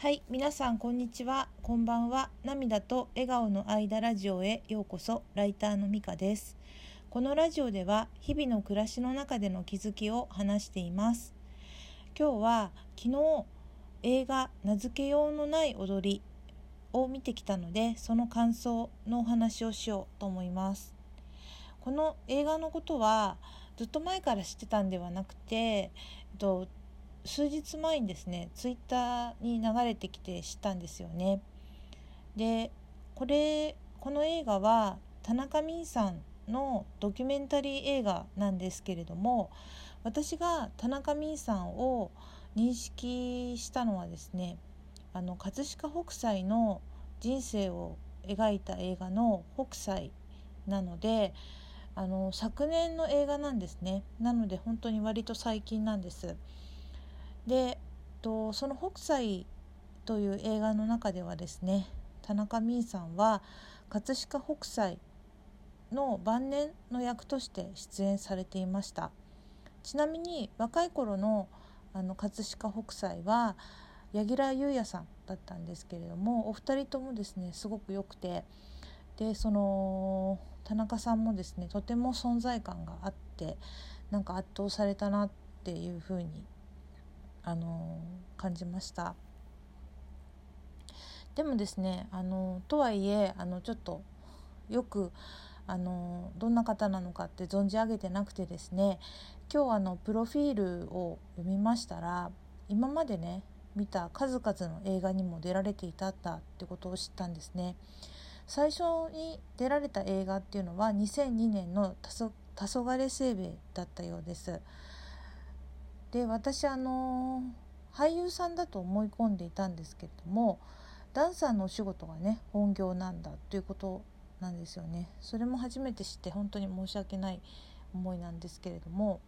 はい、皆さんこんにちは。こんばんは。涙と笑顔の間ラジオへようこそ。ライターのみかです。このラジオでは日々の暮らしの中での気づきを話しています。今日は昨日映画名付けようのない踊りを見てきたので、その感想のお話をしようと思います。この映画のことはずっと前から知ってたんではなくて、えっと数日前にですねツイッターに流れてきて知ったんですよね。でこれこの映画は田中泯さんのドキュメンタリー映画なんですけれども私が田中泯さんを認識したのはですねあの葛飾北斎の人生を描いた映画の「北斎」なのであの昨年の映画なんですねなので本当に割と最近なんです。でとその「北斎」という映画の中ではですね田中泯さんは葛飾北斎の晩年の役として出演されていました。ちなみに若い頃のあの葛飾北斎は柳楽優弥さんだったんですけれどもお二人ともですねすごく良くてでその田中さんもですねとても存在感があってなんか圧倒されたなっていうふうにあの感じました。でもですねあのとはいえあのちょっとよくあのどんな方なのかって存じ上げてなくてですね今日あのプロフィールを読みましたら今までね見た数々の映画にも出られていたったってことを知ったんですね。最初に出られた映画っていうのは2002年の「黄昏清兵衛」だったようです。で私あの俳優さんだと思い込んでいたんですけれどもダンサーのお仕事がね本業なんだということなんですよね。それも初めて知って本当に申し訳ない思いなんですけれども。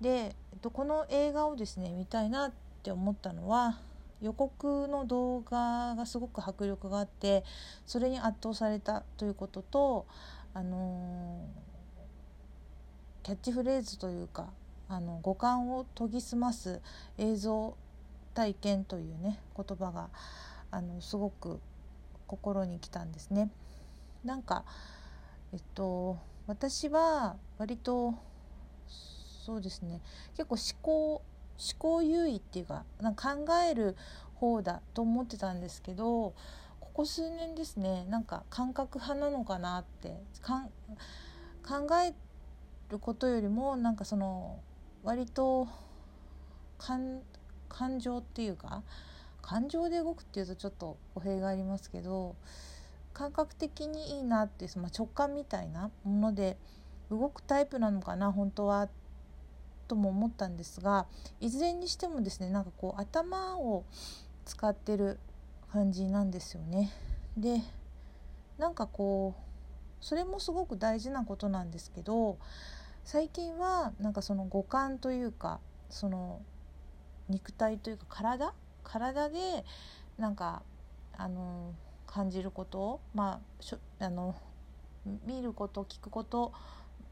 でこの映画をですね見たいなって思ったのは予告の動画がすごく迫力があってそれに圧倒されたということとあのキャッチフレーズというかあの五感を研ぎ澄ます映像体験というね言葉があのすごく心にきたんですね。なんかえっと私は割とそうですね結構思考思考優位っていうかなんか考える方だと思ってたんですけどここ数年ですねなんか感覚派なのかなって考えることよりもなんかその割と感情っていうか感情で動くっていうとちょっと語弊がありますけど感覚的にいいなっていう、まあ、直感みたいなもので動くタイプなのかな本当はとも思ったんですがいずれにしてもですねなんかこう頭を使ってる感じなんですよね。でなんかこうそれもすごく大事なことなんですけど最近はなんかその五感というかその肉体というか体？体でなんかあの感じることまあしょあの見ること聞くこと、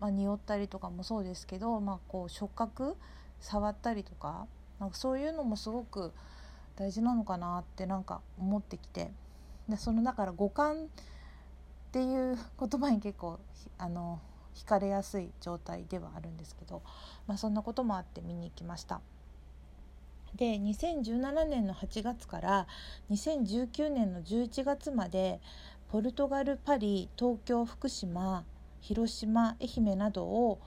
まあ、匂ったりとかもそうですけど、まあ、こう触覚？触ったりとかなんかそういうのもすごく大事なのかなってなんか思ってきてでそのだから五感っていう言葉に結構あの惹かれやすい状態ではあるんですけど、まあ、そんなこともあって見に行きました。で2017年の8月から2019年の11月までポルトガルパリ東京福島広島愛媛などを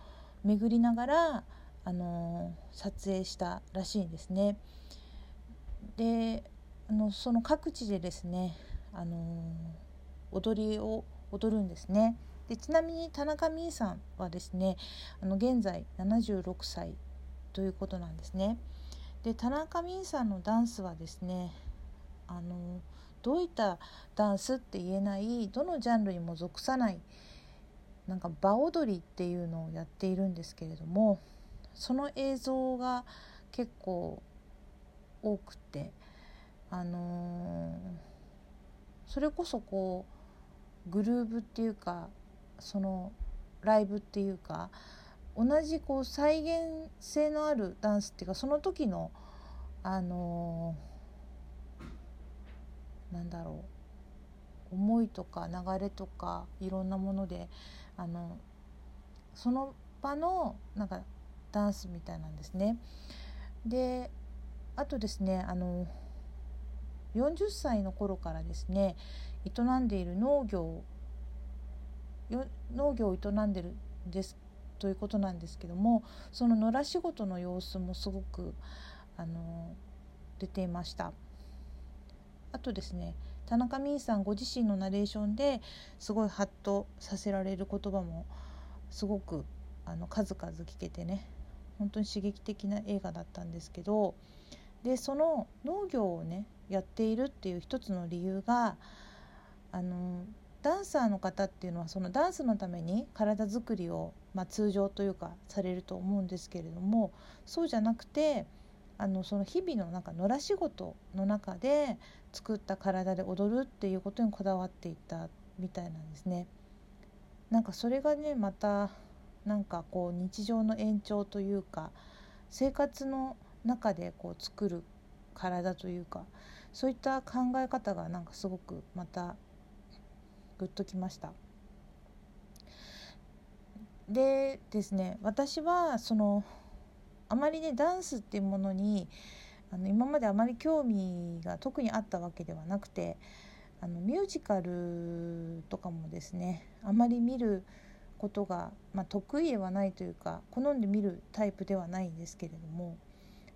巡りながら、あのー、撮影したらしいんですね。であのその各地でですね、あのー、踊りを踊るんですね。でちなみに田中泯さんはですねあの現在76歳ということなんですね。で田中泯さんのダンスはですねあのどういったダンスって言えないどのジャンルにも属さないなんか場踊りっていうのをやっているんですけれどもその映像が結構多くてあのー、それこそこうグルーブっていうかそのライブっていうか同じこう再現性のあるダンスっていうかその時のあのー、なんだろう思いとか流れとかいろんなものであのその場のなんかダンスみたいなんですね。であとですねあの40歳の頃からですね営んでいる農業農業を営んでるんですということなんですけどもその野良仕事の様子もすごくあの出ていました。あとですね田中泯さんご自身のナレーションですごいハッとさせられる言葉もすごくあの数々聞けてね本当に刺激的な映画だったんですけどでその農業をねやっているっていう一つの理由があのダンサーの方っていうのはそのダンスのために体づくりを、まあ、通常というかされると思うんですけれどもそうじゃなくてあのその日々のなんか野良仕事の中で作った体で踊るっていうことにこだわっていたみたいなんですね。なんかそれがねまたなんかこう日常の延長というか生活の中でこう作る体というかそういった考え方がなんかすごくまたグッときました。でですね私はそのあまりねダンスっていうものにあの今まであまり興味が特にあったわけではなくてあのミュージカルとかもですねあまり見ることが、まあ、得意ではないというか好んで見るタイプではないんですけれども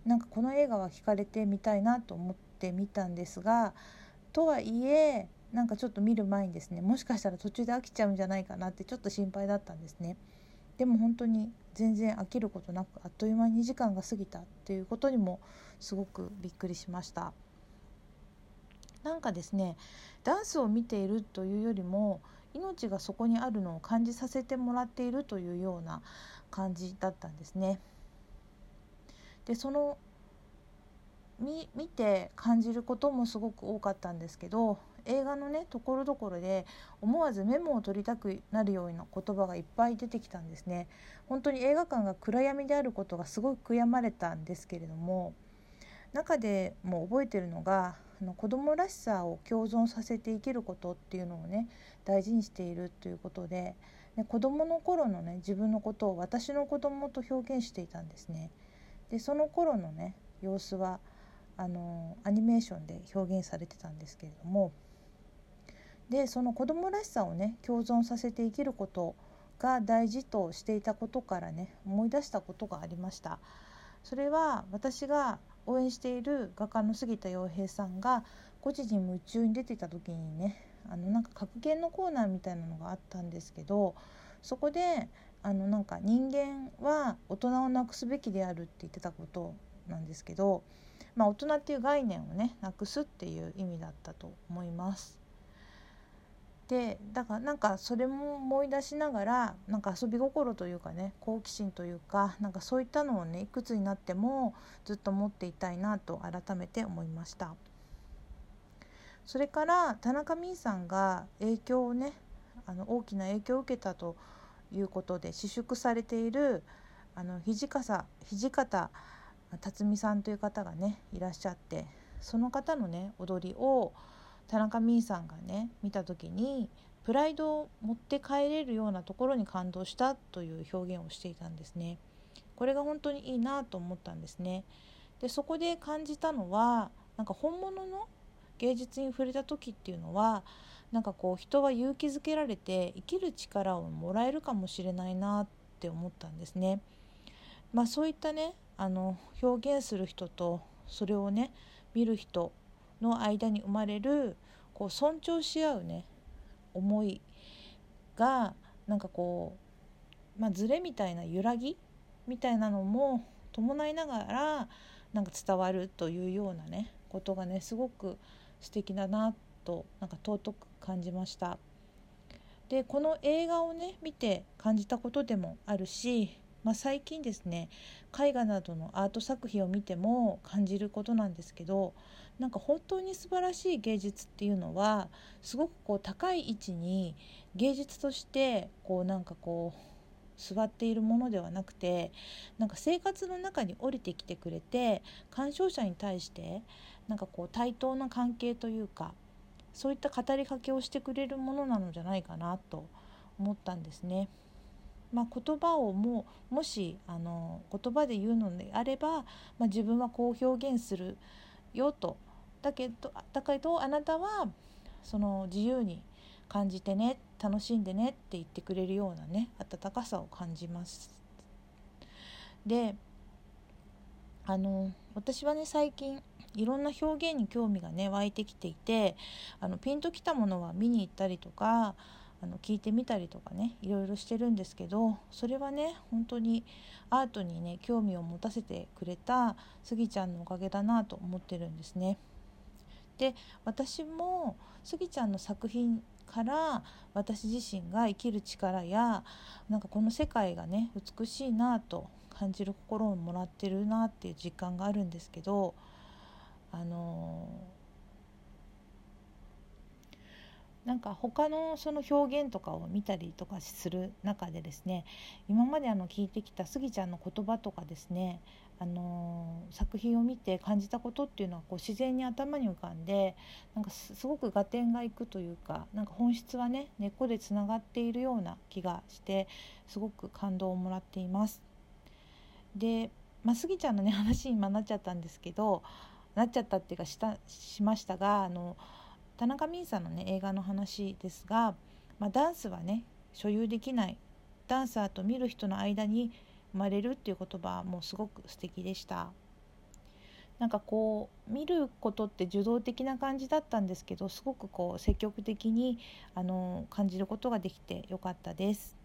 なんかこの映画は惹かれてみたいなと思って見たんですがとはいえなんかちょっと見る前にですねもしかしたら途中で飽きちゃうんじゃないかなってちょっと心配だったんですね。でも本当に全然飽きることなくあっという間に2時間が過ぎたっていうことにもすごくびっくりしましたなんかですねダンスを見ているというよりも命がそこにあるのを感じさせてもらっているというような感じだったんですねでその見て感じることもすごく多かったんですけど映画のねところどころで思わずメモを取りたくなるような言葉がいっぱい出てきたんですね本当に映画館が暗闇であることがすごく悔やまれたんですけれども中でも覚えてるのがあの子供らしさを共存させて生きることっていうのをね大事にしているということでで子供の頃のね自分のことを私の子供と表現していたんですね。でその頃のね様子はあのアニメーションで表現されてたんですけれどもでその子供らしさをね共存させて生きることが大事としていたことからね思い出したことがありましたそれは私が応援している画家の杉田洋平さんが孤児に夢中に出てた時にねあのなんか格言のコーナーみたいなのがあったんですけどそこであのなんか人間は大人をなくすべきであるって言ってたことなんですけど、まあ、大人っていう概念をねなくすっていう意味だったと思います。でだからなんかそれも思い出しながらなんか遊び心というかね好奇心というかなんかそういったのをねいくつになってもずっと持っていたいなと改めて思いました。それから田中泯さんが影響をねあの大きな影響を受けたということで私縮されているあの土方土方辰巳さんという方がねいらっしゃってその方のね踊りを田中泯さんがね見た時にプライドを持って帰れるようなところに感動したという表現をしていたんですね。これが本当にいいなと思ったんですね。でそこで感じたのはなんか本物の芸術に触れた時っていうのはなんかこう人は勇気づけられて生きる力をもらえるかもしれないなって思ったんですね。まあ、そういったねあの表現する人とそれをね見る人の間に生まれるこう尊重し合うね思いがなんかこう、まあ、ズレみたいな揺らぎみたいなのも伴いながらなんか伝わるというようなねことがねすごく素敵だなとなんか尊く感じました。でこの映画をね見て感じたことでもあるしまあ、最近ですね絵画などのアート作品を見ても感じることなんですけどなんか本当に素晴らしい芸術っていうのはすごくこう高い位置に芸術としてこうなんかこう座っているものではなくてなんか生活の中に降りてきてくれて鑑賞者に対してなんかこう対等な関係というかそういった語りかけをしてくれるものなのじゃないかなと思ったんですね。まあ、言葉をももしあの言葉で言うのであれば、まあ、自分はこう表現するよとだけどだけどあなたはその自由に感じてね楽しんでねって言ってくれるようなね温かさを感じます。であの私はね最近いろんな表現に興味がね湧いてきていてあのピンときたものは見に行ったりとかあの聞いてみたりとかねいろいろしてるんですけどそれはね本当にアートにね興味を持たせてくれたスギちゃんのおかげだなと思ってるんですね。で私もスギちゃんの作品から私自身が生きる力やなんかこの世界がね美しいなと感じる心をもらってるなっていう実感があるんですけどあのなんか他のその表現とかを見たりとかする中でですね今まであの聞いてきたスギちゃんの言葉とかですねあの作品を見て感じたことっていうのはこう自然に頭に浮かんでなんかすごく合点がいくというかなんか本質はね根っこでつながっているような気がしてすごく感動をもらっています。で、まあ、スギちゃんのね話に今なっちゃったんですけどなっちゃったっていうかしたしましたがあの田中泯さんのね映画の話ですが、まあ、ダンスはね所有できないダンサーと見る人の間に生まれるっていう言葉もすごく素敵でした。なんかこう見ることって受動的な感じだったんですけどすごくこう積極的にあの感じることができてよかったです。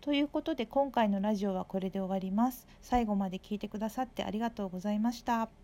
ということで今回のラジオはこれで終わります。最後まで聞いてくださってありがとうございました。